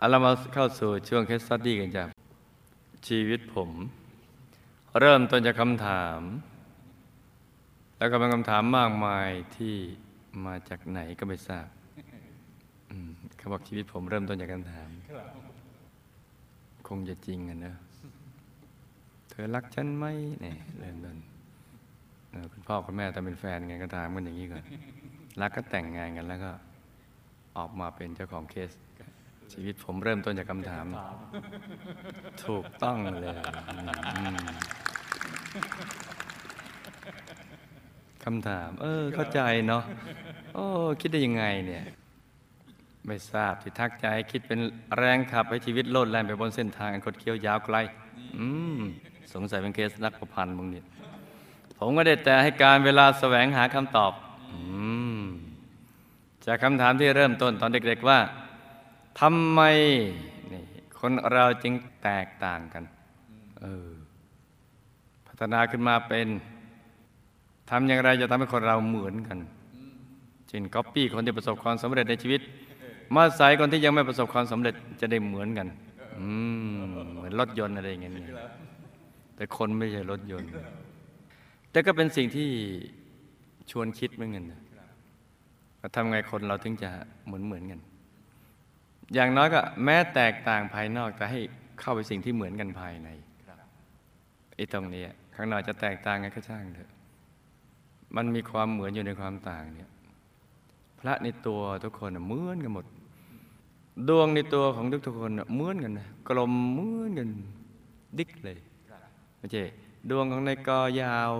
เอาเรามาเข้าสู่ช่วงเคสสตดี้กันจ้ะชีวิตผม เริ่มต้นจากคำถาม แล้วก็เป็นคำถามมากมายที่มาจากไหนก็ไม่ทราบเขาบอกชีวิตผมเริ่มต้นจากคำถาม คงจะจริงอะเนอะเธอรักฉันไหมเนี่ยเริ่มต้นคุณพ่อคุณแม่ตอนเป็นแฟนไงก็ถามกันอย่างนี้ก่อน รักก็แต่งงานกันแล้วก็ออกมาเป็นเจ้าของเคส ชีวิตผมเริ่มต้นจากคำถาม ถูกต้องเลยคำถาม เออ เข้าใจเนาะโอ้ คิดได้ยังไงเนี่ย ไม่ทราบที่ทักใจคิดเป็นแรงขับให้ชีวิตโลดแล่นไปบนเส้นทางอันคดเคี้ยวยาวไกล อืม สงสัยเป็นเคสนักประพันธ์มึงเนี่ยผมก็ได้แต่ให้การเวลาแสวงหาคำตอบ อืม จากคำถามที่เริ่มต้นตอนเด็กๆว่า ทำไมนี่คนเราจึงแตกต่างกันเออพัฒนาขึ้นมาเป็นทำอย่างไรจะทำให้คนเราเหมือนกันเช่นก๊อปปี้คนที่ประสบความสำเร็จในชีวิต มาใส่คนที่ยังไม่ประสบความสำเร็จจะได้เหมือนกันอืมเหมือนรถยนต์อะไรอย่างเงี้ยแต่คนไม่ใช่รถยนต์ แต่ก็เป็นสิ่งที่ชวนคิดเหมือนกันทำไงคนเราถึงจะเหมือนเหมือนกัน อย่างน้อยก็แม้แตกต่างภายนอกแต่ให้เข้าไปสิ่งที่เหมือนกันภายในไอ้ตรงนี้ข้างนอกจะแตกต่างกันก็ช่างเถอะมันมีความเหมือนอยู่ในความต่างเนี่ยพระในตัวทุกคนน่ะเหมือนกันหมด ดวงในตัวของทุกๆคนน่ะเหมือนกันนะกลมเหมือนกันดิกเลยไม่ใช่ดวงของในกอยาว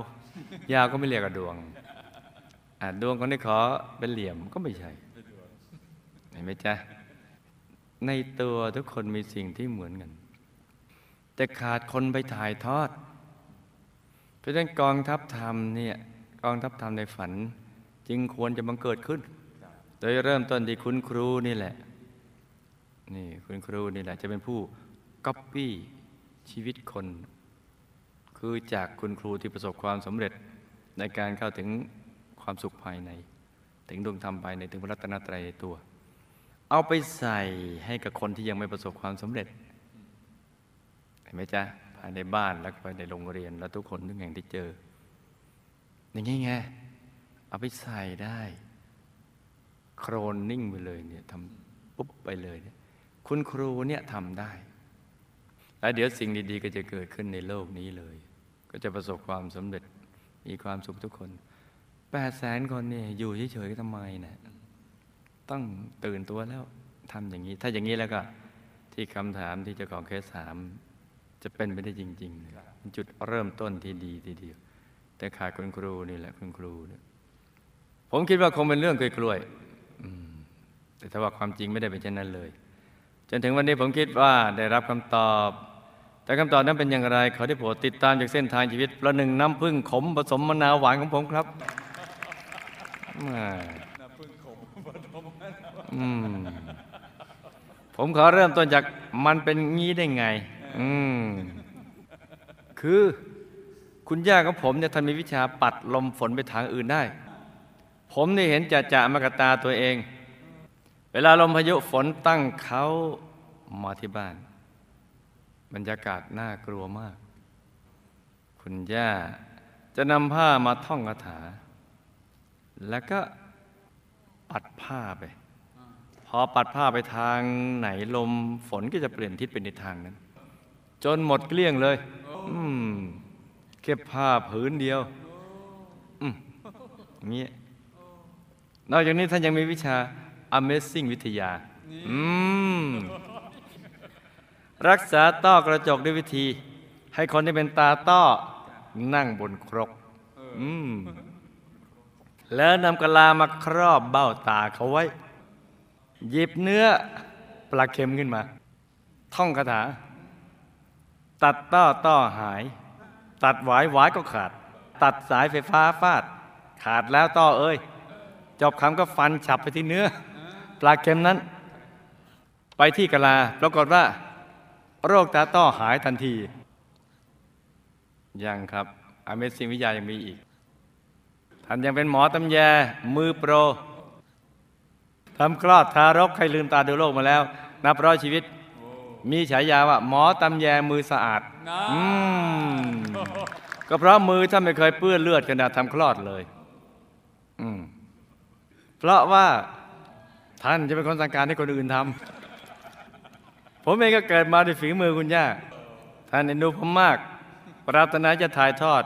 ยาวก็ไม่เรียกว่าดวงอะดวงของในขอเป็นเหลี่ยมก็ไม่ใช่เห็นไหมจ๊ะ ในตัวทุกคนมีสิ่งที่เหมือนกัน แต่ขาดคนไปถ่ายทอด เพราะฉะนั้นกองทัพธรรมเนี่ยกองทัพธรรมในฝัน จึงควรจะบังเกิดขึ้น โดยเริ่มต้นที่คุณครูนี่แหละนี่คุณครูนี่แหละจะเป็นผู้ก๊อปปี้ชีวิตคน คือจากคุณครูที่ประสบความสำเร็จในการเข้าถึงความสุขภายใน ถึงดวงธรรมภายในถึงพระรัตนตรัยในตัว เอาไปใส่ให้กับคนที่ยังไม่ประสบความสำเร็จ เห็นไหมจ๊ะภายในบ้านแล้วก็ในโรงเรียนแล้วทุกคนทุกแห่งที่เจอ อย่างงี้ไงเอาไปใส่ได้ โครนนิ่งไปเลยเนี่ยทำปุ๊บไปเลยเนี่ยคุณครูเนี่ยทำได้ แล้วเดี๋ยวสิ่งดีๆ ก็จะเกิดขึ้นในโลกนี้เลย ก็จะประสบความสำเร็จมีความสุขทุกคนแปดแสนคนเนี่ยอยู่เฉยๆทำไมนะ ต้องตื่นตัวแล้วทำอย่างนี้ ถ้าอย่างนี้แล้วก็ที่คำถามที่เจ้าของเคสถามจะเป็นไปได้จริงๆเลยเป็นจุดเริ่มต้นที่ดีทีเดียว แต่ขาดคุณครูนี่แหละคุณครูเนี่ยผมคิดว่าคงเป็นเรื่องกล้วยๆอืมแต่ถ้าว่าความจริงไม่ได้เป็นเช่นนั้นเลย จนถึงวันนี้ผมคิดว่าได้รับคำตอบ แต่คำตอบนั้นเป็นอย่างไรขอได้โปรดติดตามจากเส้นทางชีวิตประหนึ่งน้ำผึ้งขมผสมมะนาวหวานของผมครับอ่า ผมขอเริ่มต้นจากมันเป็นงี้ได้ไง อืม คือคุณย่าของผมเนี่ยท่านมีวิชาปัดลมฝนไปทางอื่นได้ ผมนี่เห็นจะจะมากตาตัวเอง เวลาลมพายุฝนตั้งเขามาที่บ้าน บรรยากาศน่ากลัวมาก คุณย่าจะนำผ้ามาท่องคาถา แล้วก็ปัดผ้าไป พอปัดผ้าไปทางไหนลมฝนก็จะเปลี่ยนทิศเป็นในทางนั้น จนหมดเกลี้ยงเลย อืมเก็บผ้าผืนเดียว อืมอย่างนี้นอกจากนี้ท่านยังมีวิชา Amazing วิทยา อืม รักษาต้อกระจกด้วยวิธี ให้คนที่เป็นตาต้อนั่งบนครก อืม แล้วนำกะลามาครอบเบ้าตาเขาไว้ หยิบเนื้อปลาเค็มขึ้นมา ท่องคาถา ตัดต้อต้อหาย ตัดหวายหวายก็ขาด ตัดสายไฟฟ้าฟาด ขาดแล้วต้อเอ้ย จบคำก็ฟันฉับไปที่เนื้อ ปลาเค็มนั้น ไปที่กะลาปรากฏว่า โรคตาต้อหายทันที ยังครับอเมซิงวิทยายังมีอีกท่านยังเป็นหมอตำแยมือโปร ทำคลอดทารกใครลืมตาดูโลกมาแล้ว นับร้อยชีวิต มีฉายาว่า หมอตำแยมือสะอาดนะอืมก็เพราะมือท่านไม่เคยเปื้อนเลือดขณะทำคลอดเลยอืมเพราะว่าท่านจะเป็นคนสั่งการให้คนอื่นทำผมเองก็เกิดมาด้วยฝีมือคุณย่า ท่านเอ็นดูผมมาก ปรารถนาจะถ่ายทอด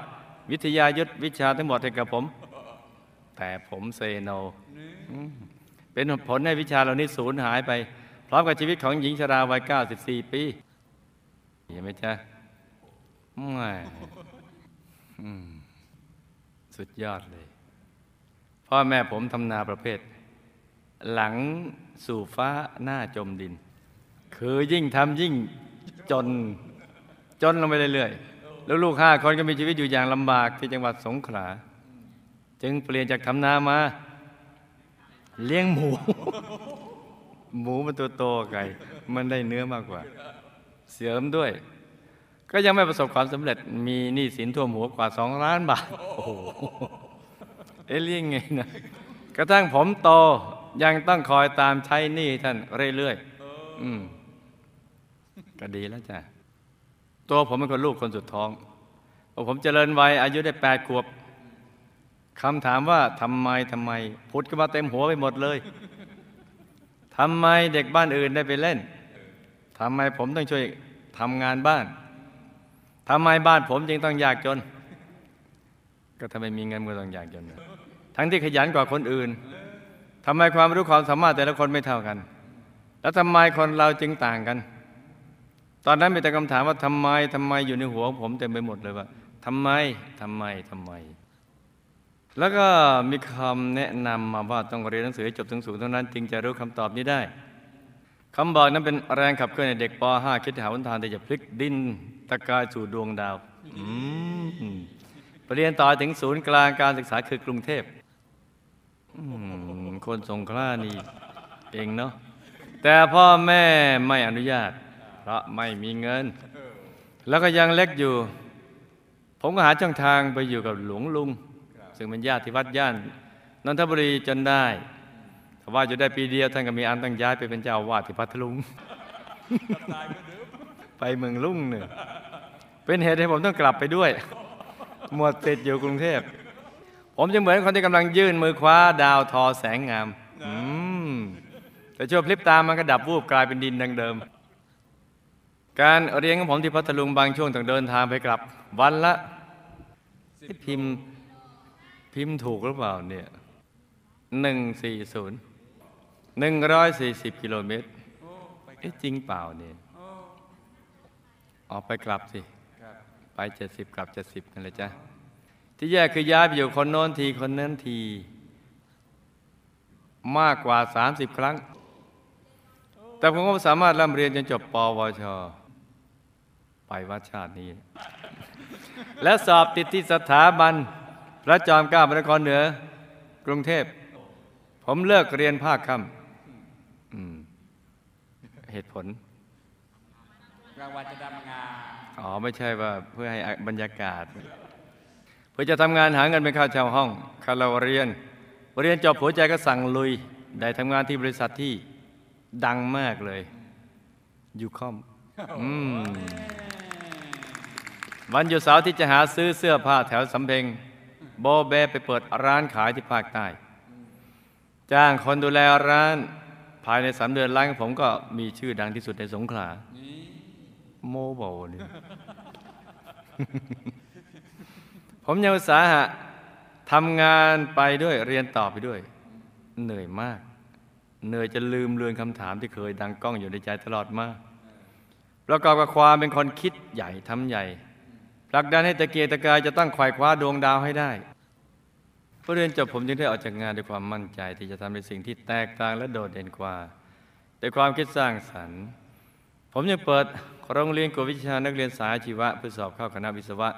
วิทยายุทธวิชาทั้งหมดให้กับผม แต่ผมเซโนอืม เป็นผลให้วิชาเหล่านี้สูญหายไป พร้อมกับชีวิตของหญิงชราวัย 94 ปีเห็นไหมจ๊ะไม่อืมสุดยอดเลย พ่อแม่ผมทำนาประเภท หลังสู่ฟ้าหน้าจมดิน คือยิ่งทำยิ่งจน จนลงไปเรื่อยๆแล้วลูกห้าคนก็มีชีวิตอยู่อย่างลำบากที่จังหวัดสงขลา จึงเปลี่ยนจากทำนามา เลี้ยงหมู หมูมันตัวโตไก่มันได้เนื้อมากกว่า เสริมด้วย ก็ยังไม่ประสบความสำเร็จมีหนี้สินท่วมหัวกว่าสองล้านบาท โอ้โหเอ๊ะเลี้ยงไงนะกระทั่งผมโตยังต้องคอยตามใช้หนี้ท่านเรื่อยๆอืมก็ดีแล้วจ้ะตัวผมเป็นคนลูกคนสุดท้อง ผมเจริญวัยอายุได้แปดขวบ คำถามว่าทำไมทำไมพุดก็มาเต็มหัวไปหมดเลยทำไมเด็กบ้านอื่นได้ไปเล่นทำไมผมต้องช่วยทำงานบ้านทำไมบ้านผมจึงต้องยากจน ก็ทำไมมีเงินก็ต้องยากจน ทั้งที่ขยันกว่าคนอื่นทำไมความรู้ความสามารถแต่ละคนไม่เท่ากัน แล้วทำไมคนเราจึงต่างกัน ตอนนั้นมีแต่คำถามว่าทำไมทำไมอยู่ในหัวผมเต็มไปหมดเลยว่าทำไมทำไมทำไม แล้วก็มีคำแนะนำมาว่าต้องเรียนหนังสือให้จบถึงสูงเท่านั้นจึงจะรู้คำตอบนี้ได้คำบอกนั้นเป็นแรงขับเคลื่อนให้เด็กป .5 คิดหาวันทางที่จะพลิกดินตะกายสู่ดวงดาวอืมไปเรียนต่อถึงศูนย์กลางการศึกษาคือกรุงเทพอืมคนสงขลานี่เองเนาะแต่พ่อแม่ไม่อนุญาต เพราะไม่มีเงิน แล้วก็ยังเล็กอยู่ ผมก็หาช่องทางไปอยู่กับหลวงลุง ซึ่งเป็นญาติที่วัดย่านนนทบุรีจนได้แต่ว่าอยู่ได้ปีเดียวท่านก็มีอันต้องย้ายไปเป็นเจ้าวาดที่พัทลุง ไปเมืองลุ่งเนี่ยเป็นเหตุให้ผมต้องกลับไปด้วย หมวดติดอยู่กรุงเทพ ผมจะเหมือนคนที่กำลังยื่นมือคว้าดาวทอแสงงามแต่ชั่วพลิบตามันก็ดับวูบกลายเป็นดินดังเดิม การเรียนของผมที่พัทลุงบางช่วงต้องเดินทางไปกลับ วันละพิมพ์ พิมพ์ถูกหรือเปล่าเนี่ยหนึ่งสี่ศูนย์หนึ่งร้อยสี่สิบกิโลเมตรเอ๊ะจริงเปล่าเนี่ยออกไปกลับสิ ไปเจ็ดสิบกลับเจ็ดสิบกันเลยจ้ะที่แยกคือย้ายไปอยู่คนโน้นทีคนนั้นที มากกว่าสามสิบครั้ง แต่ผมก็สามารถร่ำเรียนจนจบปวช ไปวัดชาตินี้ และสอบติดที่สถาบัน พระจอมเกล้าพระนครเหนือกรุงเทพ ผมเลิกเรียนภาคค่ำอืมเหตุผลรางวัลจะดำงาอ๋อ ไม่ใช่ว่าเพื่อให้บรรยากาศ เพื่อจะทำงานหาเงินเป็นค่าเช่าห้องค่าเราเรียน เรียนจบหัวใจก็สั่งลุย ได้ทำงานที่บริษัทที่ดังมากเลยยูคอมอืมวันหยุดเสาร์ที่จะหาซื้อเสื้อผ้าแถวสำเพ็ง โบเบไปเปิดร้านขายที่ภาคใต้ จ้างคนดูแลร้าน ภายในสามเดือนร้านของผมก็มีชื่อดังที่สุดในสงขลาโมโบนี่ผมยังอุตสาหะทำงานไปด้วยเรียนต่อไปด้วย เหนื่อยมาก เหนื่อยจะลืมเลือนคำถามที่เคยดังก้องอยู่ในใจตลอดมาประกอบกับความเป็นคนคิดใหญ่ทำใหญ่ ผลักดันให้ตะเกียกตะกายจะตั้งไขว่คว้าดวงดาวให้ได้พอเรียนจบผมจึงได้ออกจากงานด้วยความมั่นใจที่จะทำในสิ่งที่แตกต่างและโดดเด่นกว่าด้วยความคิดสร้างสรรค์ ผมยังเปิดโรงเรียนกวดวิชานักเรียนสายชีวะเพื่อสอบเข้าคณะวิศวะ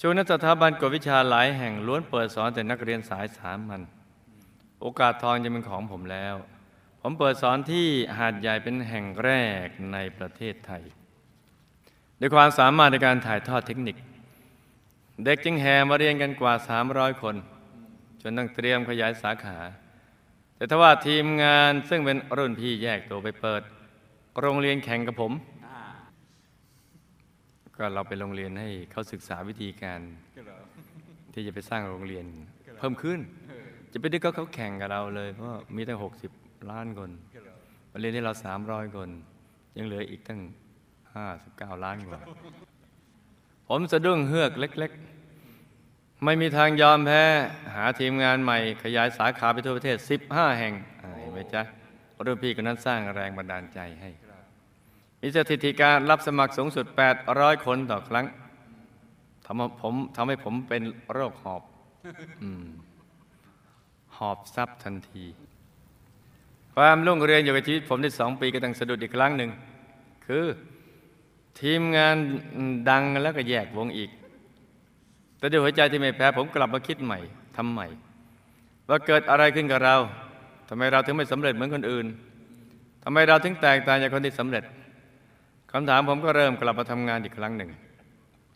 ช่วงนั้นสถาบันกวดวิชาหลายแห่งล้วนเปิดสอนแต่นักเรียนสายสามัญโอกาสทองจะเป็นของผมแล้ว ผมเปิดสอนที่หาดใหญ่เป็นแห่งแรกในประเทศไทย ด้วยความสามารถในการถ่ายทอดเทคนิค เด็กจึงแห่มาเรียนกันกว่า 300 คน จนต้องเตรียมขยายสาขา แต่ถ้าว่าทีมงานซึ่งเป็นรุ่นพี่แยกตัวไปเปิด โรงเรียนแข่งกับผม ก็เราไปโรงเรียนให้เขาศึกษาวิธีการ ที่จะไปสร้างโรงเรียนเพิ่มขึ้น จะไปดึกก็เขาแข่งกับเราเลยเพราะมีตั้ง 60 ล้านคนเรอมาเรียนที่เรา 300 คน ยังเหลืออีกตั้ง 59ล้านกว่าผมสะดุ้งเฮือกเล็ก ๆ ไม่มีทางยอมแพ้ หาทีมงานใหม่ ขยายสาขาไปทั่วประเทศ 15 แห่งอ่าเห็นไหมจ๊ะรุ่นพี่คนนั้นสร้างแรงบันดาลใจให้ มีสถิติการรับสมัครสูงสุด 800 คนต่อครั้งทำให้ผมทำให้ผมเป็นโรคหอบอหอบซับทันที ความรุ่งเรืองอยู่กับชีวิตผมได้สองปีก็ต้องสะดุดอีกครั้งหนึ่ง คือ ทีมงานดังแล้วก็แยกวงอีก แต่ด้วยหัวใจที่ไม่แพ้ผมกลับมาคิดใหม่ทำใหม่ ว่าเกิดอะไรขึ้นกับเราทำไมเราถึงไม่สำเร็จเหมือนคนอื่นทำไมเราถึงแตกต่างจากคนที่สำเร็จคำถามผมก็เริ่มกลับมาทำงานอีกครั้งหนึ่ง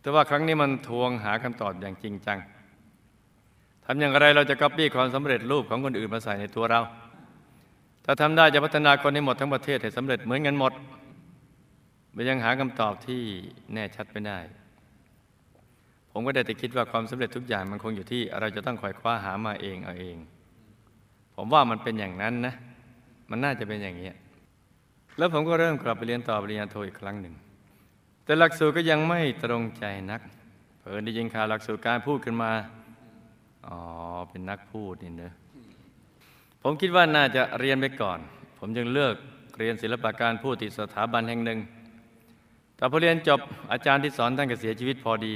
แต่ว่าครั้งนี้มันทวงหาคำตอบอย่างจริงจังทำอย่างไรเราจะก๊อปปี้ความสำเร็จรูปของคนอื่นมาใส่ในตัวเรา ถ้าทำได้จะพัฒนาคนให้หมดทั้งประเทศให้สำเร็จเหมือนกันหมด มันยังหาคำตอบที่แน่ชัดไม่ได้ ผมก็ได้แต่คิดว่าความสำเร็จทุกอย่างมันคงอยู่ที่เราจะต้องคอยคว้าหามาเองเอาเอง ผมว่ามันเป็นอย่างนั้นนะ มันน่าจะเป็นอย่างนี้ แล้วผมก็เริ่มกลับไปเรียนต่อปริญญาโทอีกครั้งหนึ่ง แต่หลักสูตรก็ยังไม่ตรงใจนักเพิ่นได้ยินข่าวหลักสูตรการพูดขึ้นมา อ๋อ เป็นนักพูดนี่เนอะผมคิดว่าน่าจะเรียนไปก่อน ผมจึงเลือกเรียนศิลปะการพูดที่สถาบันแห่งหนึ่ง แต่พอเรียนจบอาจารย์ที่สอนท่านก็เสียชีวิตพอดี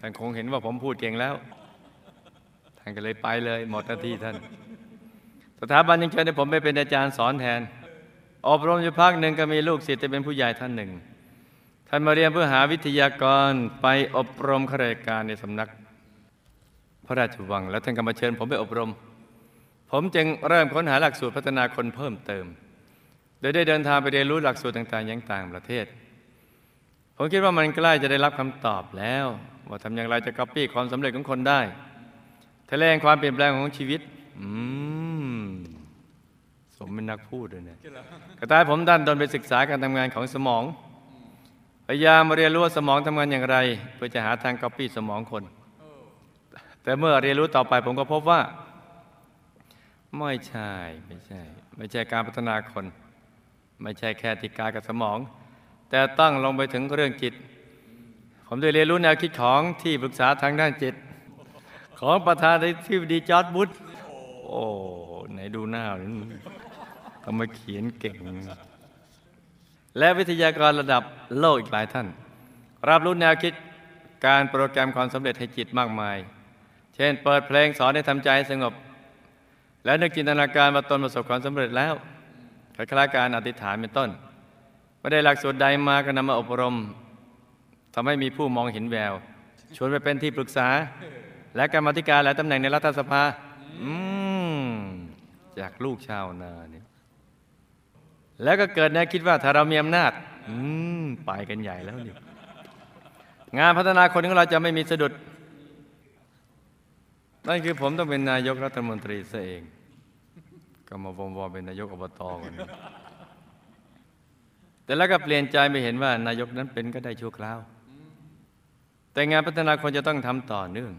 ท่านคงเห็นว่าผมพูดเก่งแล้ว ท่านก็เลยไปเลยหมดหน้าที่ท่าน สถาบันยังเชิญให้ผมไปเป็นอาจารย์สอนแทน อบรมอยู่ภาคหนึ่งก็มีลูกศิษย์ที่เป็นผู้ใหญ่ท่านหนึ่ง ท่านมาเรียนเพื่อหาวิทยากรไปอบรมข้าราชการในสำนัก พระราชวัง แล้วท่านก็มาเชิญผมไปอบรม ผมจึงเริ่มค้นหาหลักสูตรพัฒนาคนเพิ่มเติม โดยได้เดินทางไปเรียนรู้หลักสูตรต่างๆยังต่างประเทศ ผมคิดว่ามันใกล้จะได้รับคำตอบแล้ว ว่าทำอย่างไรจะก๊อปปี้ความสำเร็จของคนได้ทะเลงความเปลี่ยนแปลงของชีวิต อืม สมเป็นนักพูดเลยเนี่ยกรอกระต่ายผมดันโดนไปศึกษาการทำงานของสมอง พยายามมาเรียนรู้ว่าสมองทำงานอย่างไร เพื่อจะหาทางก๊อปปี้สมองคน แต่เมื่อเรียนรู้ต่อไปผมก็พบว่า ไม่ใช่ ไม่ใช่ ไม่ใช่การพัฒนาคน ไม่ใช่แค่ที่กายกับสมอง แต่ตั้งลงไปถึงเรื่องจิต ผมได้เรียนรู้แนวคิดของที่ปรึกษาทางด้านจิต ของประธานาธิบดีจอร์ดบุชโอ้ไหนดูหน้าหน่อยทำไมเขียนเก่ง และวิทยากรระดับโลกอีกหลายท่าน รับรู้แนวคิดการโปรแกรมความสำเร็จให้จิตมากมาย เช่น เปิดเพลงสอนให้ทำใจใสงบ และนึกจินตนาการว่าตนประสบความสำเร็จแล้วคล้ายๆการอธิษฐานเป็นต้น ไม่ได้หลักสูตรใดมาก็นำมาอบรมทำให้มีผู้มองเห็นแวว ชวนไปเป็นที่ปรึกษา และกรรมธิการและตำแหน่งในรัฐสภาอืมจากลูกชาวนาเนี่ยแล้วก็เกิดแนวคิดว่าถ้าเรามีอำนาจอืมไปกันใหญ่แล้วนี่งานพัฒนาคนของเราจะไม่มีสะดุด นั่นคือผมต้องเป็นนายกรัฐมนตรีซะเอง ก็มาวอมวอเป็นนายกอบตกัน แต่แล้วก็เปลี่ยนใจไปเห็นว่านายกนั้นเป็นก็ได้ชั่วคราว แต่งานพัฒนาคนจะต้องทำต่อเนื่อง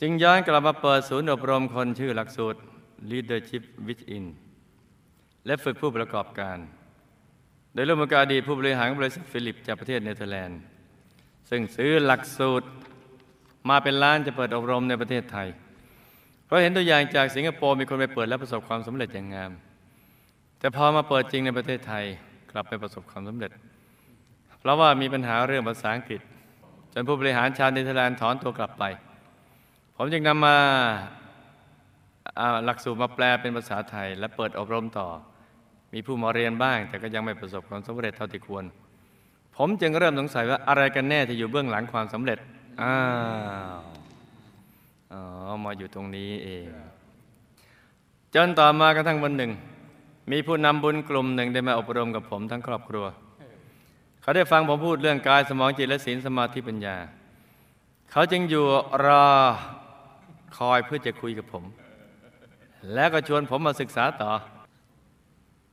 จึงย้อนกลับมาเปิดศูนย์อบรมคนชื่อหลักสูตร Leadership Within และฝึกผู้ประกอบการ โดยร่วมกับอดีตผู้บริหารบริษัท Philips จากประเทศเนเธอร์แลนด์ ซึ่งซื้อหลักสูตรมาเป็นล้านจะเปิดอบรมในประเทศไทย เพราะเห็นตัวอย่างจากสิงคโปร์มีคนไปเปิดและประสบความสำเร็จอย่างงาม แต่พอมาเปิดจริงในประเทศไทย กลับไปประสบความสำเร็จ เพราะว่ามีปัญหาเรื่องภาษาอังกฤษ จนผู้บริหารชาวเนเธอร์แลนด์ถอนตัวกลับไป ผมจึงนำมาอ่าหลักสูตรมาแปลเป็นภาษาไทย และเปิดอบรมต่อ มีผู้มาเรียนบ้าง แต่ก็ยังไม่ประสบความสำเร็จเท่าที่ควร ผมจึงเริ่มสงสัยว่าอะไรกันแน่ที่อยู่เบื้องหลังความสำเร็จอ้าวอ๋อมาอยู่ตรงนี้เอง จนต่อมากระทั่งวันหนึ่ง มีผู้นำบุญกลุ่มหนึ่งได้มาอบรมกับผมทั้งครอบครัว เขาได้ฟังผมพูดเรื่องกายสมองจิตและศีลสมาธิปัญญา เขาจึงอยู่รอคอยเพื่อจะคุยกับผม แล้วก็ชวนผมมาศึกษาต่อ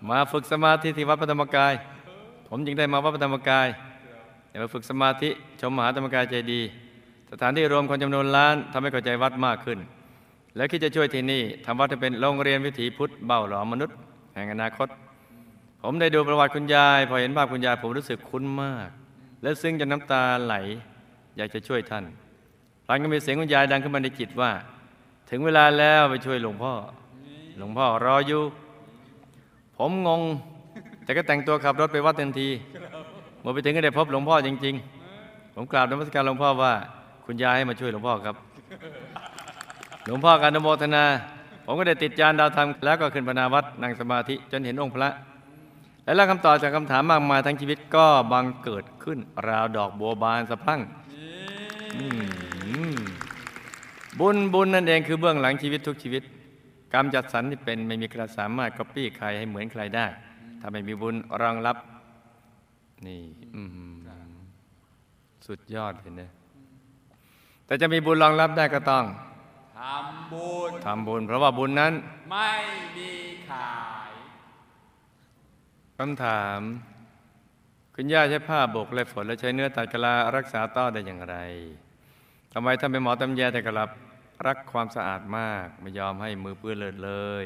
มาฝึกสมาธิที่วัดพระธรรมกาย ผมจึงได้มาวัดพระธรรมกายมาฝึกสมาธิชมมหาธรรมกายใจดี สถานที่รวมคนจำนวนล้านทำให้เข้าใจวัดมากขึ้น และคิดจะช่วยที่นี่ทำวัดให้เป็นโรงเรียนวิถีพุทธเบ้าหลอมมนุษย์ ห่งอนาคต ผมได้ดูประวัติคุณยาย พอเห็นภาพคุณยายผมรู้สึกคุ้นมาก และซึ้งจนน้ำตาไหล อยากจะช่วยท่านพลันก็มีเสียงคุณยายดังขึ้นมาในจิตว่า ถึงเวลาแล้วไปช่วยหลวงพ่อ หลวงพ่อรออยู่ ผมงง แต่ก็แต่งตัวขับรถไปวัดทันทีเมื่อไปถึงก็ได้พบหลวงพ่อจริง ๆ ผมกราบนมัสการหลวงพ่อว่า คุณยายให้มาช่วยหลวงพ่อครับ หลวงพ่อการนโมทนา ผมก็ได้ติดจานดาวธรรมแล้วก็ขึ้นพนาวัดนั่งสมาธิจนเห็นองค์พระ และคำตอบจากคำถามมากมายทั้งชีวิตก็บังเกิดขึ้น ราวดอกบัวบานสะพั่งบุญบุญนั่นเองคือเบื้องหลังชีวิตทุกชีวิต กรรมจัดสรรที่เป็นไม่มีใครสามารถก๊อปปี้ใครให้เหมือนใครได้ ถ้าไม่มีบุญรองรับ นี่สุดยอดเลยนะแต่จะมีบุญรองรับได้ก็ต้อง ทำบุญทำบุญ เพราะว่าบุญนั้นไม่มีขายคำถาม คุณย่าใช้ผ้าบกและฝนและใช้เนื้อตัดกะลารักษาต้อได้อย่างไรทำไมท่านเป็นหมอตำแยแต่กลับรักความสะอาดมากไม่ยอมให้มือเปื้อนเลือดเลย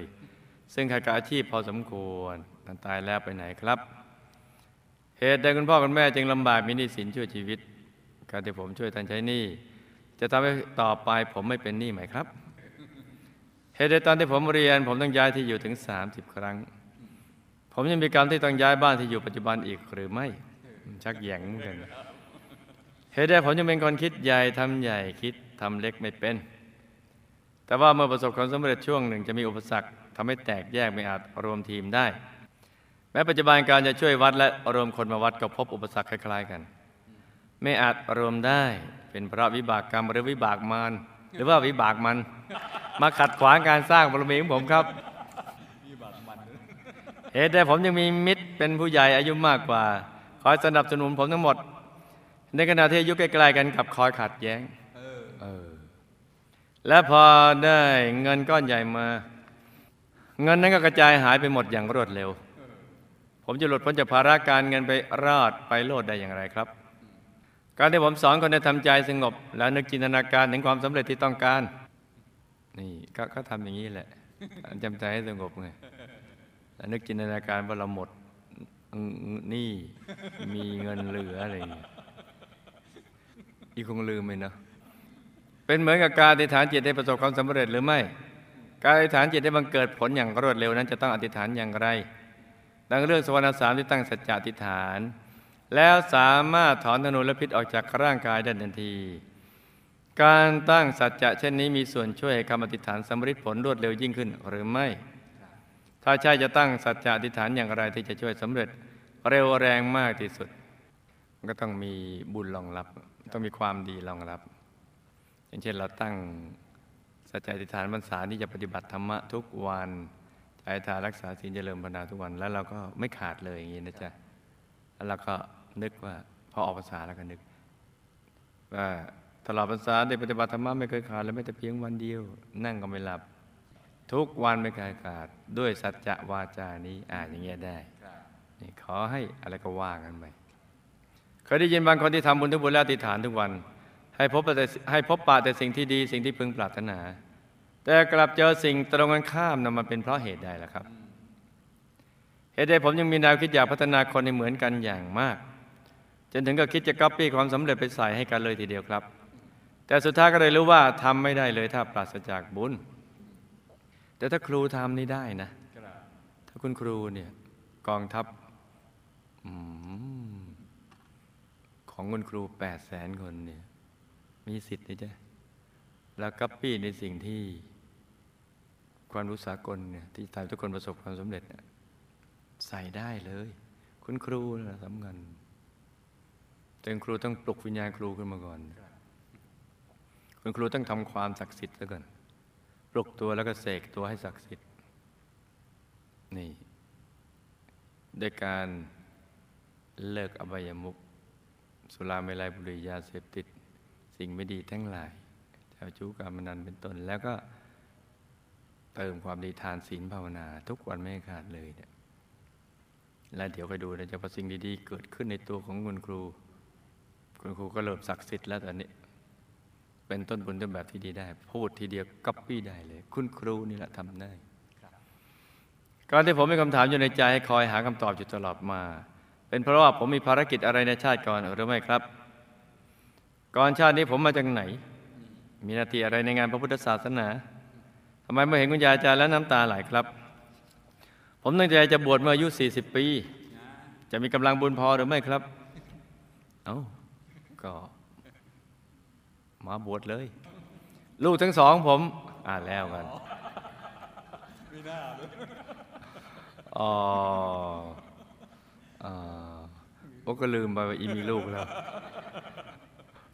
ซึ่งขัดกับอาชีพพอสมควรท่านตายแล้วไปไหนครับ เหตุใดคุณพ่อคุณแม่จึงลำบากมีหนี้สินช่วยชีวิต การที่ผมช่วยท่านใช้หนี้ จะทำให้ต่อไปผมไม่เป็นหนี้ไหมครับเหตุใดตอนที่ผมเรียน ผมต้องย้ายที่อยู่ถึง 30 ครั้ง ผมยังมีกรรมที่ต้องย้ายบ้านที่อยู่ปัจจุบันอีกหรือไม่ ชักแยงมือกันเหตุใดผมยังเป็นคนคิดใหญ่ทำใหญ่คิดทำเล็กไม่เป็น แต่ว่าเมื่อประสบความสำเร็จช่วงหนึ่งจะมีอุปสรรคทำให้แตกแยกไม่อาจรวมทีมได้ แม้ปัจจุบันการจะช่วยวัดและรวมคนมาวัดก็พบอุปสรรคคล้าย ๆ กัน ไม่อาจรวมได้ เป็นเพราะวิบากกรรมหรือวิบากมารหรือว่าวิบากมัน มาขัดขวางการสร้างบารมีของผมครับเหตุใดผมยังมีมิตรเป็นผู้ใหญ่อายุมากกว่า คอยสนับสนุนผมทั้งหมด ในขณะที่อายุใกล้ๆกันกับคอยขัดแย้งออและพอได้เงินก้อนใหญ่มา เงินนั้นก็กระจายหายไปหมดอย่างรวดเร็ว ผมจะหลุดพ้นจากภาระการเงินไปรอดไปโลดได้อย่างไรครับ การที่ผมสอนคนให้ทำใจสงบ แล้วนึกจินตนาการถึงความสำเร็จที่ต้องการ นี่ก็ก็ทำอย่างนี้แหละจำใจให้สงบไงแล้วนึกจินตนาการว่าเราหมดนี่มีเงินเหลืออะไรอย่างเงี้ยอีกคงลืมไปเนาะเป็นเหมือนกับการอธิษฐานจิตได้ประสบความสำเร็จหรือไม่ การอธิษฐานจิตได้บังเกิดผลอย่างรวดเร็วนั้นจะต้องอธิษฐานอย่างไร ดังเรื่องสวรรณสามที่ตั้งสัจจะอธิษฐาน แล้วสามารถถอนธนูและพิษออกจากร่างกายได้ทันที การตั้งสัจจะเช่นนี้มีส่วนช่วยให้คำอธิษฐานสำเร็จผลรวดเร็วยิ่งขึ้นหรือไม่ ถ้าใช่จะตั้งสัจจะอธิษฐานอย่างไรที่จะช่วยสำเร็จเร็วแรงมากที่สุด มันก็ต้องมีบุญรองรับ ต้องมีความดีรองรับ อย่างเช่นเราตั้งสัจจะอธิษฐานพรรษาที่จะปฏิบัติธรรมะทุกวันใจทานรักษาศีลเจริญภาวนาทุกวัน แล้วเราก็ไม่ขาดเลยอย่างนี้นะจ๊ะแล้วเราก็ นึกว่า พอออกภาษาแล้วก็นึก ว่าตลอดพรรษาได้ปฏิบัติธรรมะไม่เคยขาดเลยแม้แต่เพียงวันเดียว นั่งก็ไม่หลับ ทุกวันไม่เคยขาด ด้วยสัจจะวาจานี้อ่านอย่างเงี้ยได้นี่ขอให้อะไรก็ว่ากันไปเคยได้ยินบางคนที่ทำบุญทุกบุญแล้วอธิฐานทุกวัน ให้พบแต่ให้พบปะแต่สิ่งที่ดี สิ่งที่พึงปรารถนา แต่กลับเจอสิ่งตรงกันข้ามนำมาเป็นเพราะเหตุใดล่ะครับเหตุใดผมยังมีแนวคิดอยากพัฒนาคนให้เหมือนกันอย่างมาก จนถึงกับคิดจะก๊อปปี้ความสำเร็จไปใส่ให้กันเลยทีเดียวครับ แต่สุดท้ายก็เลยรู้ว่าทำไม่ได้เลยถ้าปราศจากบุญ แต่ถ้าครูทำนี่ได้นะ ถ้าคุณครูเนี่ยกองทัพอของคุณครูแปดแสนคนเนี่ยมีสิทธิ์นะจ๊ะแล้วก๊อปปี้ในสิ่งที่ความรู้สากลเนี่ยที่ทำทุกคนประสบความสำเร็จนี่ใส่ได้เลย คุณครูนะสำคัญ แต่ครูต้องปลุกวิญญาณครูขึ้นมาก่อน คุณครูต้องทำความศักดิ์สิทธิ์ซะก่อนปลุกตัวแล้วก็เสกตัวให้ศักดิ์สิทธิ์ นี่ด้วยการเลิกอบายมุขสุราเมลัยบุหรี่ยาเสพติด สิ่งไม่ดีทั้งหลายเจ้าชู้การมนันเป็นต้น แล้วก็เติมความดีทานศีลภาวนา ทุกวันไม่ขาดเลยเนี่ยแล้วเดี๋ยวไปดูนะจะพอสิ่งดีๆ เกิดขึ้นในตัวของคุณครู คุณครูก็เริ่มศักดิ์สิทธิ์แล้วตอนนี้ เป็นต้นบุญต้นแบบที่ดีได้ พูดทีเดียวก๊อปปี้ได้เลย คุณครูนี่แหละทำได้การที่ผมมีคำถามอยู่ในใจให้คอยหาคำตอบอยู่ตลอดมา เป็นเพราะว่าผมมีภารกิจอะไรในชาติก่อนหรือไม่ครับ ก่อนชาตินี้ผมมาจากไหน มีหน้าที่อะไรในงานพระพุทธศาสนาทำไมเมื่อเห็นคุณยายอาจารย์แล้วน้ำตาไหลครับ ผมตั้งใจจะบวชเมื่ออายุ 40 ปี จะมีกำลังบุญพอหรือไม่ครับ เอ้า ก็มาบวชเลย ลูกทั้งสองผม อ่านแล้วกันอ๋ออ๋อโอ้ก็ลืมไปว่าอีมีลูกแล้ว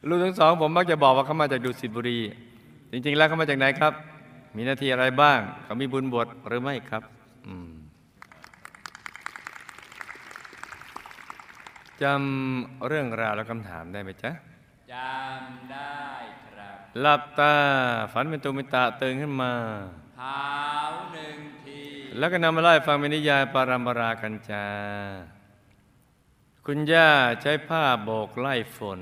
ลูกทั้งสอง ผมมักจะบอกว่าเขามาจากดุสิตบุรี จริง ๆ แล้วเขามาจากไหนครับ มีหน้าที่อะไรบ้างเขามีบุญบวชหรือไม่ครับ อืม จำเรื่องราวและคำถามได้ไหมจ๊ะจำได้ครับ หลับตาฝันเป็นตุมิตะตื่นขึ้นมาหาวหนึ่งที แล้วก็นำมาไล่ฟังเป็นนิยายปารัมปรากัญจา คุณย่าใช้ผ้าโบกไล่ฝน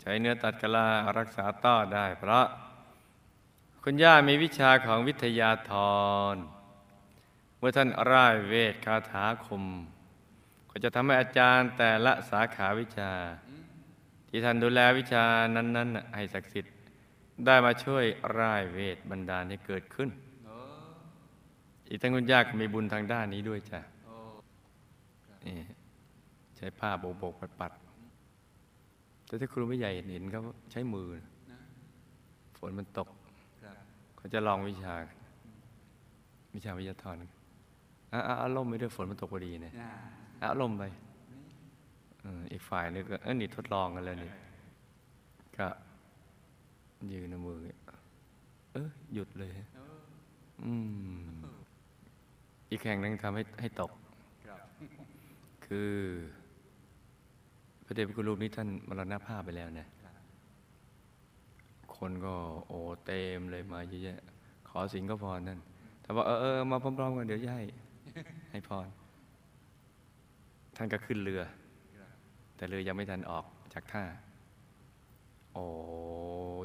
ใช้เนื้อตัดกะลารักษาต้อได้เพราะ คุณย่ามีวิชาของวิทยาธรเมื่อท่านร่ายเวทคาถาคม ก็จะทำให้อาจารย์แต่ละสาขาวิชา ที่ท่านดูแลวิชานั้น ๆ ให้ศักดิ์สิทธิ์ได้มาช่วยร่ายเวทบันดาลให้เกิดขึ้น อีกทั้งคุณยากมีบุญทางด้านนี้ด้วยจ้ะนี่ใช้ผ้าโบกๆปัดปัดๆแต่ถ้าครูไม่ใหญ่เห็นเขาใช้มือนะฝนมันตกเขาจะลองวิชา วิชาวิทยาธรอะอะเอาล่มไปด้วยฝนมันตกพอดีเนี่ย อาล่มไปอีกฝ่ายนึงก็เออนี่ทดลองกันแล้วนี่ก็ยืนมือ เออหยุดเลย อืม อีกแห่งหนึงทำให้ให้ตก คือพระเดชพระคุณรูปนี้ท่านมรณภาพไปแล้วนะ คนก็โอ้เต็มเลยมาเยอะแยะ ขอสิงก็พรนั่นแต่ว่าเออเออมาพร้อมๆกันเดี๋ยวจะให้ให้พร ท่านก็ขึ้นเรือ แต่เรือยังไม่ทันออกจากท่า โอ้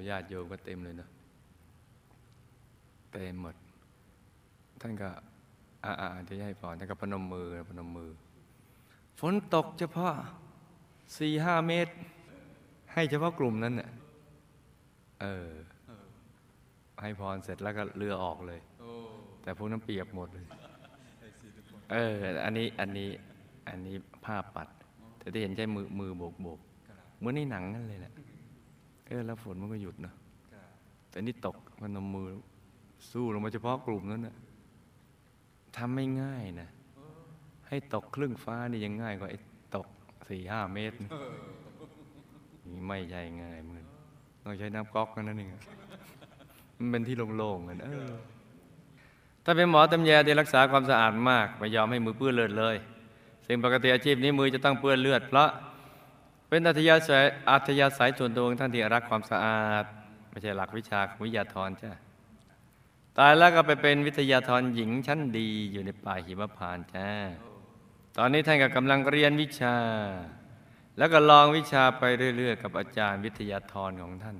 ญาติโยมก็เต็มเลยเนอะเต็มหมด ท่านก็อ่าอาจะให้พรท่านก็พนมมือพนมมือ ฝนตกเฉพาะสี่ห้าเมตร ให้เฉพาะกลุ่มนั้นเน่ะเออ ให้พรเสร็จแล้วก็เรือออกเลย แต่พวกนั้นเปียกหมดเลย เออ อันนี้ อันนี้ อันนี้ภาพปัด แต่ที่เห็นใช้มือมือโบกโบกเหมือนในหนังนั่นเลยแหละเออแล้วฝนมันก็หยุดเนอะแต่นี่ตกมันเอามือสู้ลงมาเฉพาะกลุ่มนั้นนะทำไม่ง่ายนะ ให้ตกครึ่งฟ้านี่ยังง่ายกว่าไอ้ตกสี่ห้าเมตรนี่ไม่ใช่ง่ายเหมือนต้องใช้น้ำก๊อกกันนั่นเองมันเป็นที่โล่งๆกันเออถ้าเป็นหมอตำแยที่รักษาความสะอาดมาก ไม่ยอมให้มือเปื้อนเลือดเลย ซึ่งปกติอาชีพนี้มือจะต้องเปื้อนเลือด เพราะเป็นอัธยาศัยอัธยาศัยส่วนตัวของท่านที่รักความสะอาด ไม่ใช่หลักวิชาของวิทยาธรจ้ะตายแล้วก็ไปเป็นวิทยาธรหญิงชั้นดีอยู่ในป่าหิมพานต์จ้า ตอนนี้ท่านก็กำลังเรียนวิชา แล้วก็ลองวิชาไปเรื่อย ๆ กับอาจารย์วิทยาธรของท่าน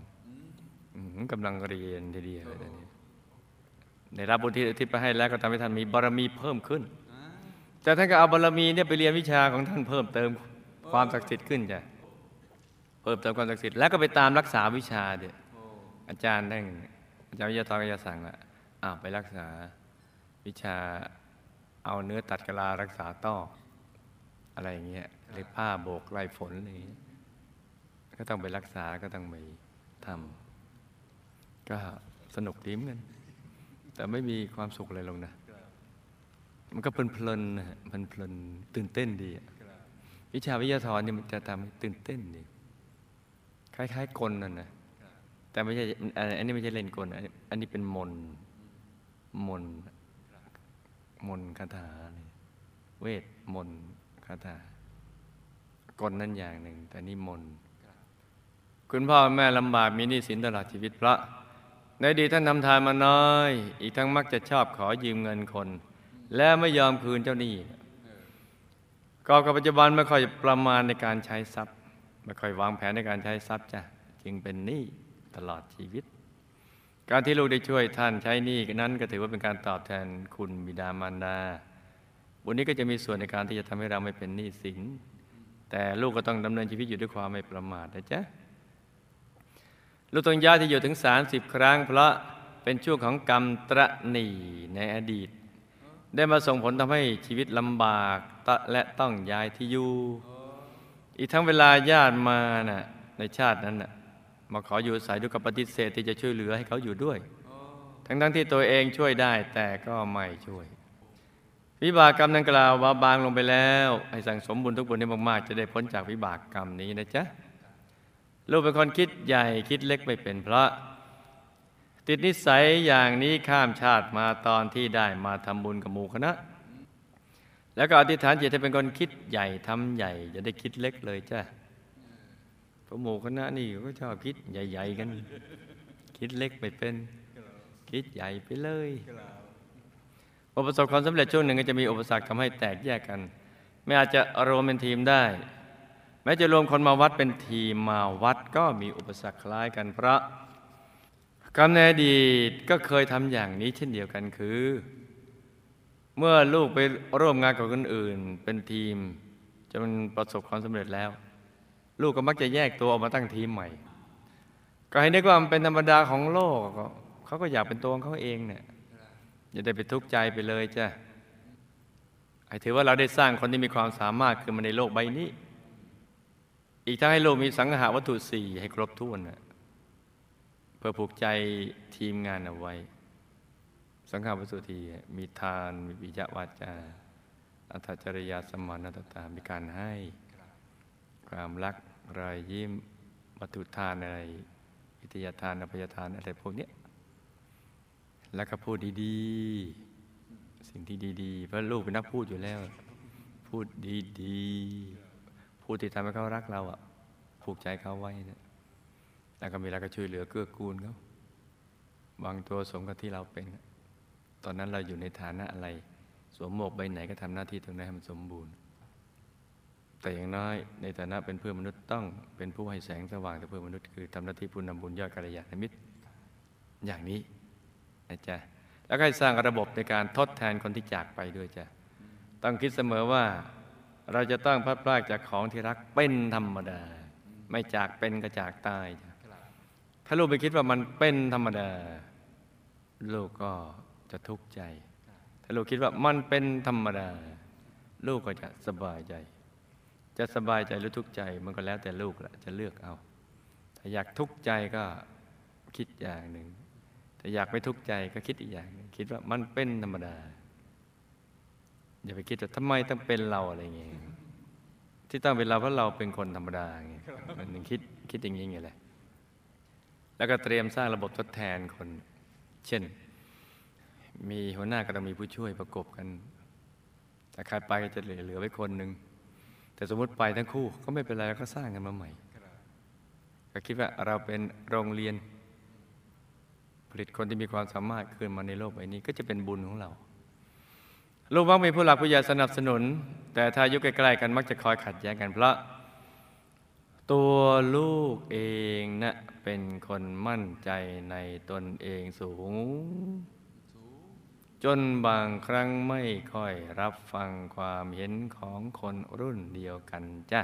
กำลังเรียนทีเดียวเลยตอนนี้ได้รับบุญที่อุทิศไปให้แล้วก็ทำให้ท่านมีบารมีเพิ่มขึ้น แต่ท่านก็เอาบารมีเนี่ยไปเรียนวิชาของท่านเพิ่มเติมความศักดิ์สิทธิ์ขึ้นจ้ะเพิ่มเติมความศักดิ์สิทธิ์แล้วก็ไปตามรักษาวิชาเดี๋ยอาจารย์ได้อาจารย์วิทยาธรก็จะสั่งว่าอ้าวไปรักษาวิชาเอาเนื้อตัดกะลารักษาต้ออะไรอย่างเงี้ยหรือผ้าโบกไล่ฝนอะไรอย่างเงี้ยก็ต้องไปรักษาก็ต้องไปทำก็สนุกดีเหมือนกันแต่ไม่มีความสุขอะไรลงนะ มันก็เพลินๆนะฮะเพลินตื่นเต้นดีอะวิชาวิทยาธรนี่มันจะทำให้ตื่นเต้นดีคล้ายๆกลนั่นนะแต่ไม่ใช่อันนี้ไม่ใช่เล่นกลอันนี้อันนี้เป็นมนต์มนต์มนต์คาถาเวทมนต์คาถากลนั่นอย่างหนึ่ง แต่นี่มนต์คุณพ่อแม่ลำบากมีหนี้สินตลอดชีวิตพระในดีท่านทำทานมาน้อย อีกทั้งมักจะชอบขอยืมเงินคน และไม่ยอมคืนเจ้าหนี้ก็กับปัจจุบันไม่ค่อยประมาณในการใช้ทรัพย์ ไม่ค่อยวางแผนในการใช้ทรัพย์จ้ะจึงเป็นหนี้ตลอดชีวิต การที่ลูกได้ช่วยท่านใช้หนี้นั้นก็ถือว่าเป็นการตอบแทนคุณบิดามารดาบุญนี้ก็จะมีส่วนในการที่จะทำให้เราไม่เป็นหนี้สิน แต่ลูกก็ต้องดำเนินชีวิตอยู่ด้วยความไม่ประมาทนะจ๊ะลูกต้องย้ายที่อยู่ถึง 30 ครั้ง เพราะเป็นช่วงของกรรมตระหนีในอดีต ได้มาส่งผลทำให้ชีวิตลำบากและต้องย้ายที่อยู่ อีกทั้งเวลาญาติมาน่ะในชาตินั้นน่ะมาขออยู่อาศัยด้วยกับปฏิเสธที่จะช่วยเหลือให้เขาอยู่ด้วย ทั้งทั้งๆที่ตัวเองช่วยได้แต่ก็ไม่ช่วย วิบากกรรมดังกล่าวว่าบางลงไปแล้ว ให้สั่งสมบุญทุกบุญให้มากๆ จะได้พ้นจากวิบากกรรมนี้นะจ๊ะลูกเป็นคนคิดใหญ่คิดเล็กไม่เป็นเพราะ ติดนิสัยอย่างนี้ข้ามชาติมาตอนที่ได้มาทำบุญกับหมู่คณะ แล้วก็อธิษฐานจิตให้เป็นคนคิดใหญ่ทำใหญ่จะได้คิดเล็กเลยจ้ะพระหมู่คณะนี่ก็ชอบคิดใหญ่ ๆ กัน คิดเล็กไม่เป็น คิดใหญ่ไปเลยพอประสบความสำเร็จช่วงหนึ่งก็จะมีอุปสรรคทำให้แตกแยกกัน ไม่อาจจะรวมเป็นทีมได้ แม้จะรวมคนมาวัดเป็นทีมมาวัดก็มีอุปสรรคคล้ายกันเพราะ กรรมในอดีตก็เคยทำอย่างนี้เช่นเดียวกันคือ เมื่อลูกไปร่วมงานกับคนอื่น เป็นทีมจนประสบความสำเร็จแล้ว ลูกก็มักจะแยกตัวออกมาตั้งทีมใหม่ ก็ให้นึกว่ามันเป็นธรรมดาของโลกเขาก็อยากเป็นตัวของเขาเองเนี่ยอย่าได้ไปทุกข์ใจไปเลยจ้ะให้ถือว่าเราได้สร้างคนที่มีความสามารถขึ้นมาในโลกใบนี้ อีกทั้งให้โลกมีสังหาวัตถุสี่ให้ครบถ้วนนะ เพื่อผูกใจทีมงานเอาไว้ สังหาวัตถุทีมีทาน มีวิจวาจา อัตจริยาสมานตตา มีการให้ ความรักรอยยิ้มวัตถุทานอะไร วิทยาทานอภัยทานอะไรพวกนี้แล้วก็พูดดีๆ สิ่งที่ดีๆ เพราะลูกเป็นนักพูดอยู่แล้ว พูดดีๆ พูดที่ทำให้เขารักเราอะ ผูกใจเขาไว้เนะ แล้วก็มีแล้วก็ช่วยเหลือเกื้อกูลเขาวางตัวสมกับที่เราเป็น ตอนนั้นเราอยู่ในฐานะอะไร สวมหมวกใบไหนก็ทำหน้าที่ตรงนั้นให้มันสมบูรณ์ แต่อย่างน้อยในฐานะเป็นเพื่อนมนุษย์ต้องเป็นผู้ให้แสงสว่างแต่เพื่อนมนุษย์คือทำหน้าที่ผู้นำบุญยอดกัลยาณมิตร อย่างนี้นะจ๊ะแล้วก็สร้างระบบในการทดแทนคนที่จากไปด้วยจ้ะต้องคิดเสมอว่าเราจะต้องพลัดพรากจากของที่รักเป็นธรรมดา ไม่จากเป็นก็จากตายจ้ะ ถ้าลูกไปคิดว่ามันเป็นธรรมดา ลูกก็จะทุกข์ใจ ถ้าลูกคิดว่ามันเป็นธรรมดา ลูกก็จะสบายใจ จะสบายใจหรือทุกข์ใจมันก็แล้วแต่ลูกละจะเลือกเอา ถ้าอยากทุกข์ใจก็คิดอย่างหนึ่งถ้าอยากไม่ทุกข์ใจก็คิดอีกอย่างนึงคิดว่ามันเป็นธรรมดา อย่าไปคิดว่าทำไมต้องเป็นเราอะไรเงี้ยที่ต้องเป็นเราเพราะเราเป็นคนธรรมดาไงมันถึงคิดคิดอย่างนี้ไงแหละ แล้วก็เตรียมสร้างระบบทดแทนคน เช่น มีหัวหน้าก็ต้องมีผู้ช่วยประกบกันแต่ใครไปจะเหลือไว้คนหนึ่งแต่สมมติไปทั้งคู่ก็ไม่เป็นไรแล้วก็สร้างกันมาใหม่ก็คิดว่าเราเป็นโรงเรียน ผลิตคนที่มีความสามารถขึ้นมาในโลกใบนี้ก็จะเป็นบุญของเรา ลูกมักมีผู้หลักผู้ใหญ่สนับสนุน แต่ถ้าอายุใกล้ๆกันมักจะคอยขัดแย้งกันเพราะ ตัวลูกเองนะเป็นคนมั่นใจในตนเองสูง จนบางครั้งไม่ค่อยรับฟังความเห็นของคนรุ่นเดียวกันจ้ะ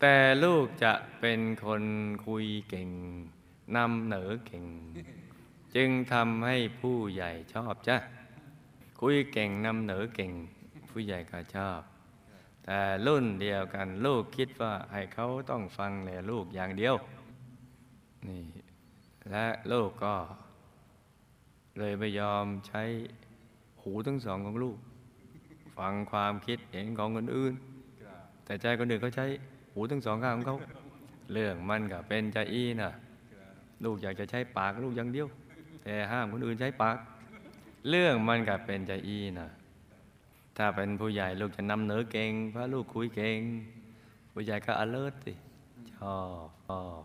แต่ลูกจะเป็นคนคุยเก่งนำเหนอเก่ง จึงทำให้ผู้ใหญ่ชอบจ้ะคุยเก่งนำเหนอเก่ง ผู้ใหญ่ก็ชอบ แต่รุ่นเดียวกัน ลูกคิดว่าให้เขาต้องฟังแต่ลูกอย่างเดียวนี่และลูกก็ เลยไม่ยอมใช้หูทั้งสองของลูก ฟังความคิดเห็นของคนอื่น แต่ใจคนอื่นเขาใช้หูทั้งสองข้างของเขาเรื่องมันก็เป็นใจอีนะลูกอยากจะใช้ปากลูกอย่างเดียว แต่ห้ามคนอื่นใช้ปาก เรื่องมันก็เป็นใจอีนะ ถ้าเป็นผู้ใหญ่ลูกจะนำเหนือเก่งพระลูกคุยเก่งผู้ใหญ่ก็ alert สิชอบชอบ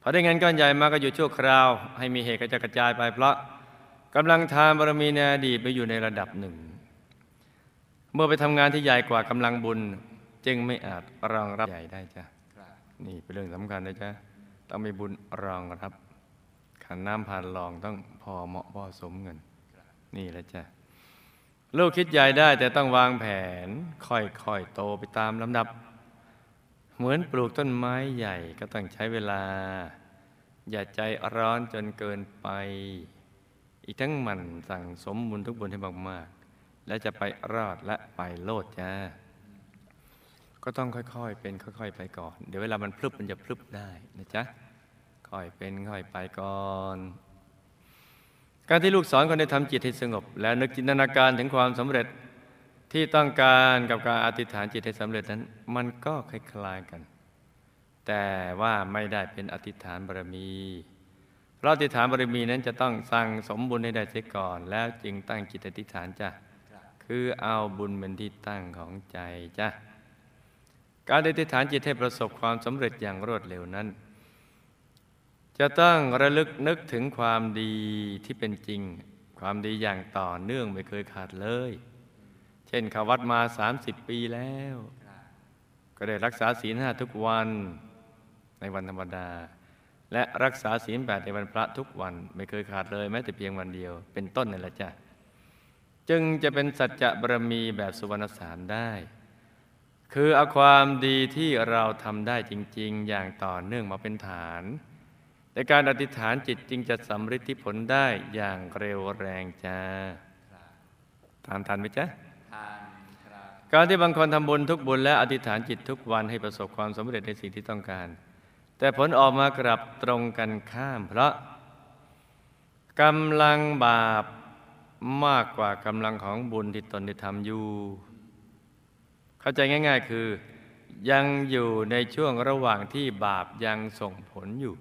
พอได้เงินก้อนใหญ่มาก็อยู่ชั่วคราว ให้มีเหตุกระจายกระจายไปเพราะกำลังทานบารมีในอดีตไปอยู่ในระดับหนึ่ง เมื่อไปทำงานที่ใหญ่กว่ากำลังบุญ จึงไม่อาจรองรับใหญ่ได้จ้ะนี่เป็นเรื่องสำคัญนะจ๊ะต้องมีบุญรองรับขันน้ำผ่านรองต้องพอเหมาะพอสมเงิน นี่แหละจ้ะ ลูกคิดใหญ่ได้แต่ต้องวางแผน ค่อยๆโตไปตามลำดับ เหมือนปลูกต้นไม้ใหญ่ก็ต้องใช้เวลา อย่าใจร้อนจนเกินไป อีกทั้งหมันสั่งสมบุญทุกบุญให้มากๆ และจะไปรอดและไปโลดจ้าก็ต้องค่อยๆ เป็นค่อย ๆ ไปก่อน เดี๋ยวเวลามันพลึบมันจะพลึบได้นะจ๊ะค่อยเป็นค่อยไปก่อน การที่ลูกสอนคนได้ทำจิตให้สงบ แล้วนึกจินตนาการถึงความสำเร็จที่ต้องการกับการอธิษฐานจิตให้สำเร็จนั้น มันก็คล้ายๆกัน แต่ว่าไม่ได้เป็นอธิษฐานบารมีเพราะอธิษฐานบารมีนั้นจะต้องสั่งสมบุญให้ได้เสียก่อน แล้วจึงตั้งจิตอธิษฐานจ้ะคือเอาบุญเป็นที่ตั้งของใจจ้ะการอธิษฐานจิตให้ประสบความสำเร็จอย่างรวดเร็วนั้น จะต้องระลึกนึกถึงความดีที่เป็นจริง ความดีอย่างต่อเนื่องไม่เคยขาดเลย เช่นขาวัดมา 30 ปีแล้ว ก็ได้รักษาศีลห้าทุกวันในวันธรรมดา และรักษาศีลแปดในวันพระทุกวัน ไม่เคยขาดเลยแม้แต่เพียงวันเดียว เป็นต้นนี่แหละจ้ะจึงจะเป็นสัจจะบารมีแบบสุวรรณสามได้ คือเอาความดีที่เราทำได้จริง ๆ อย่างต่อเนื่องมาเป็นฐาน ในการอธิษฐานจิตจึงจะสำฤทธิผลได้อย่างเร็วแรงจ้าครับตามทันไหมจ๊ะทานครับการที่บางคนทำบุญทุกบุญและอธิษฐานจิตทุกวันให้ประสบความสำเร็จในสิ่งที่ต้องการ แต่ผลออกมากลับตรงกันข้าม เพราะกำลังบาปมากกว่ากำลังของบุญที่ตนได้ทำอยู่ เข้าใจง่าย ๆ คือ ยังอยู่ในช่วงระหว่างที่บาปยังส่งผลอยู่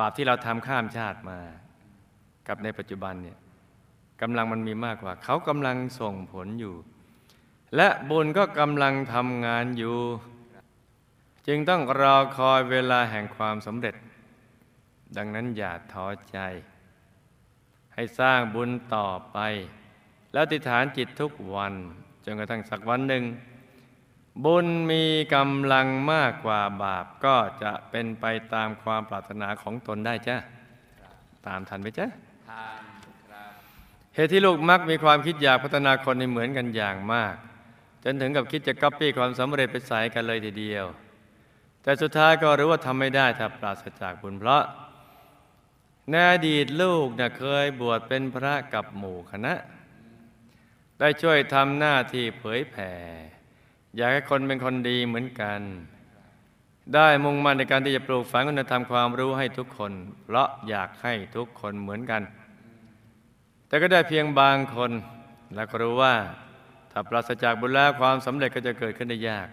บาปที่เราทำข้ามชาติมา กับในปัจจุบันเนี่ยกำลังมันมีมากกว่า เขากำลังส่งผลอยู่ และบุญก็กำลังทำงานอยู่ จึงต้องรอคอยเวลาแห่งความสำเร็จ ดังนั้นอย่าท้อใจ ให้สร้างบุญต่อไป แล้วติฐานจิตทุกวันจนกระทั่งสักวันหนึ่ง บุญมีกำลังมากกว่าบาปก็จะเป็นไปตามความปรารถนาของตนได้จ้ะตามทันไหมจ๊ะทานครับเหตุที่ลูกมักมีความคิดอยากพัฒนาคนให้เหมือนกันอย่างมาก จนถึงกับคิดจะก๊อปปี้ความสำเร็จไปใส่กันเลยทีเดียว แต่สุดท้ายก็รู้ว่าทำไม่ได้ถ้าปราศจากบุญเพราะในอดีตลูกน่ะเคยบวชเป็นพระกับหมู่คณะ ได้ช่วยทำหน้าที่เผยแผ่ อยากให้คนเป็นคนดีเหมือนกัน ได้มุ่งมั่นในการที่จะปลูกฝังคุณธรรมความรู้ให้ทุกคน เพราะอยากให้ทุกคนเหมือนกัน แต่ก็ได้เพียงบางคนและก็รู้ว่า ถ้าปราศจากบุญแล้วความสำเร็จก็จะเกิดขึ้นได้ยาก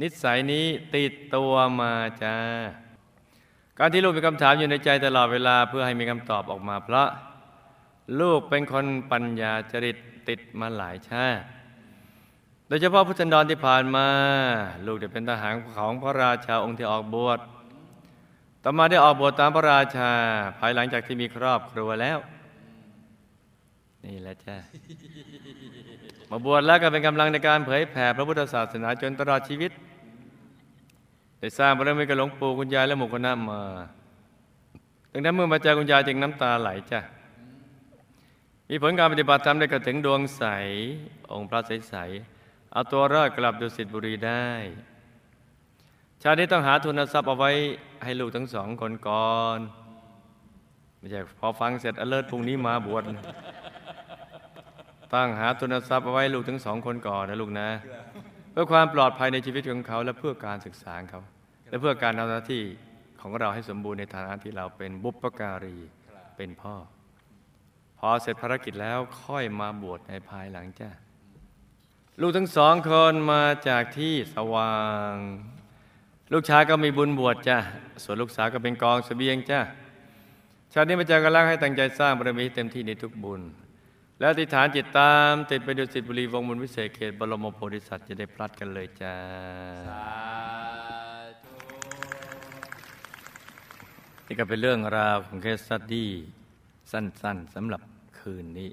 นิสัยนี้ติดตัวมาจ้าการที่ลูกมีคำถามอยู่ในใจตลอดเวลาเพื่อให้มีคำตอบออกมาเพราะ ลูกเป็นคนปัญญาจริตติดมาหลายชาติ โดยเฉพาะพุทธันดรที่ผ่านมา ลูกได้เป็นทหารของพระราชาองค์ที่ออกบวชต่อมาได้ออกบวชตามพระราชา ภายหลังจากที่มีครอบครัวแล้ว นี่แหละจ้ามาบวชแล้วก็เป็นกำลังในการเผยแผ่พระพุทธศาสนาจนตลอดชีวิตได้สร้างบารมีกับหลวงปู่คุณยายและหมู่คณะมาดังนั้นเมื่อมาเจอคุณยายจึงน้ำตาไหลจ้ะมีผลการปฏิบัติธรรมได้กระถึงดวงใส องค์พระใสๆ เอาตัวรอดกลับดุสิตบุรีได้ ชาตินี้ต้องหาทุนทรัพย์เอาไว้ให้ลูกทั้งสองคนก่อนไม่ใช่พอฟังเสร็จอเลิศพรุ่งนี้มาบวชตั้งหาทุนทรัพย์เอาไว้ลูกทั้งสองคนก่อนนะลูกนะ เพื่อความปลอดภัยในชีวิตของเขา และเพื่อการศึกษาเขา และเพื่อการทำหน้าที่ของเราให้สมบูรณ์ในฐานะที่เราเป็นบุปการีเป็นพ่อ พอเสร็จภารกิจแล้วค่อยมาบวชในภายหลังจ้า ลูกทั้งสองคนมาจากที่สว่าง ลูกชายก็มีบุญบวชจ้าส่วนลูกสาวก็เป็นกองเสบียงจ้าชาตินี้มาเจอกันแล้วให้ตั้งใจสร้างบารมีให้เต็มที่ในทุกบุญ และอธิษฐานจิตตาม ติดไปดุสิตบุรีวงศ์บุญวิเศษเขตบรมโพธิสัตว์จะได้พลัดกันเลยจ้าสาธุนี่ก็เป็นเรื่องราวของเคสสตดี้สั้นๆสำหรับคืนนี้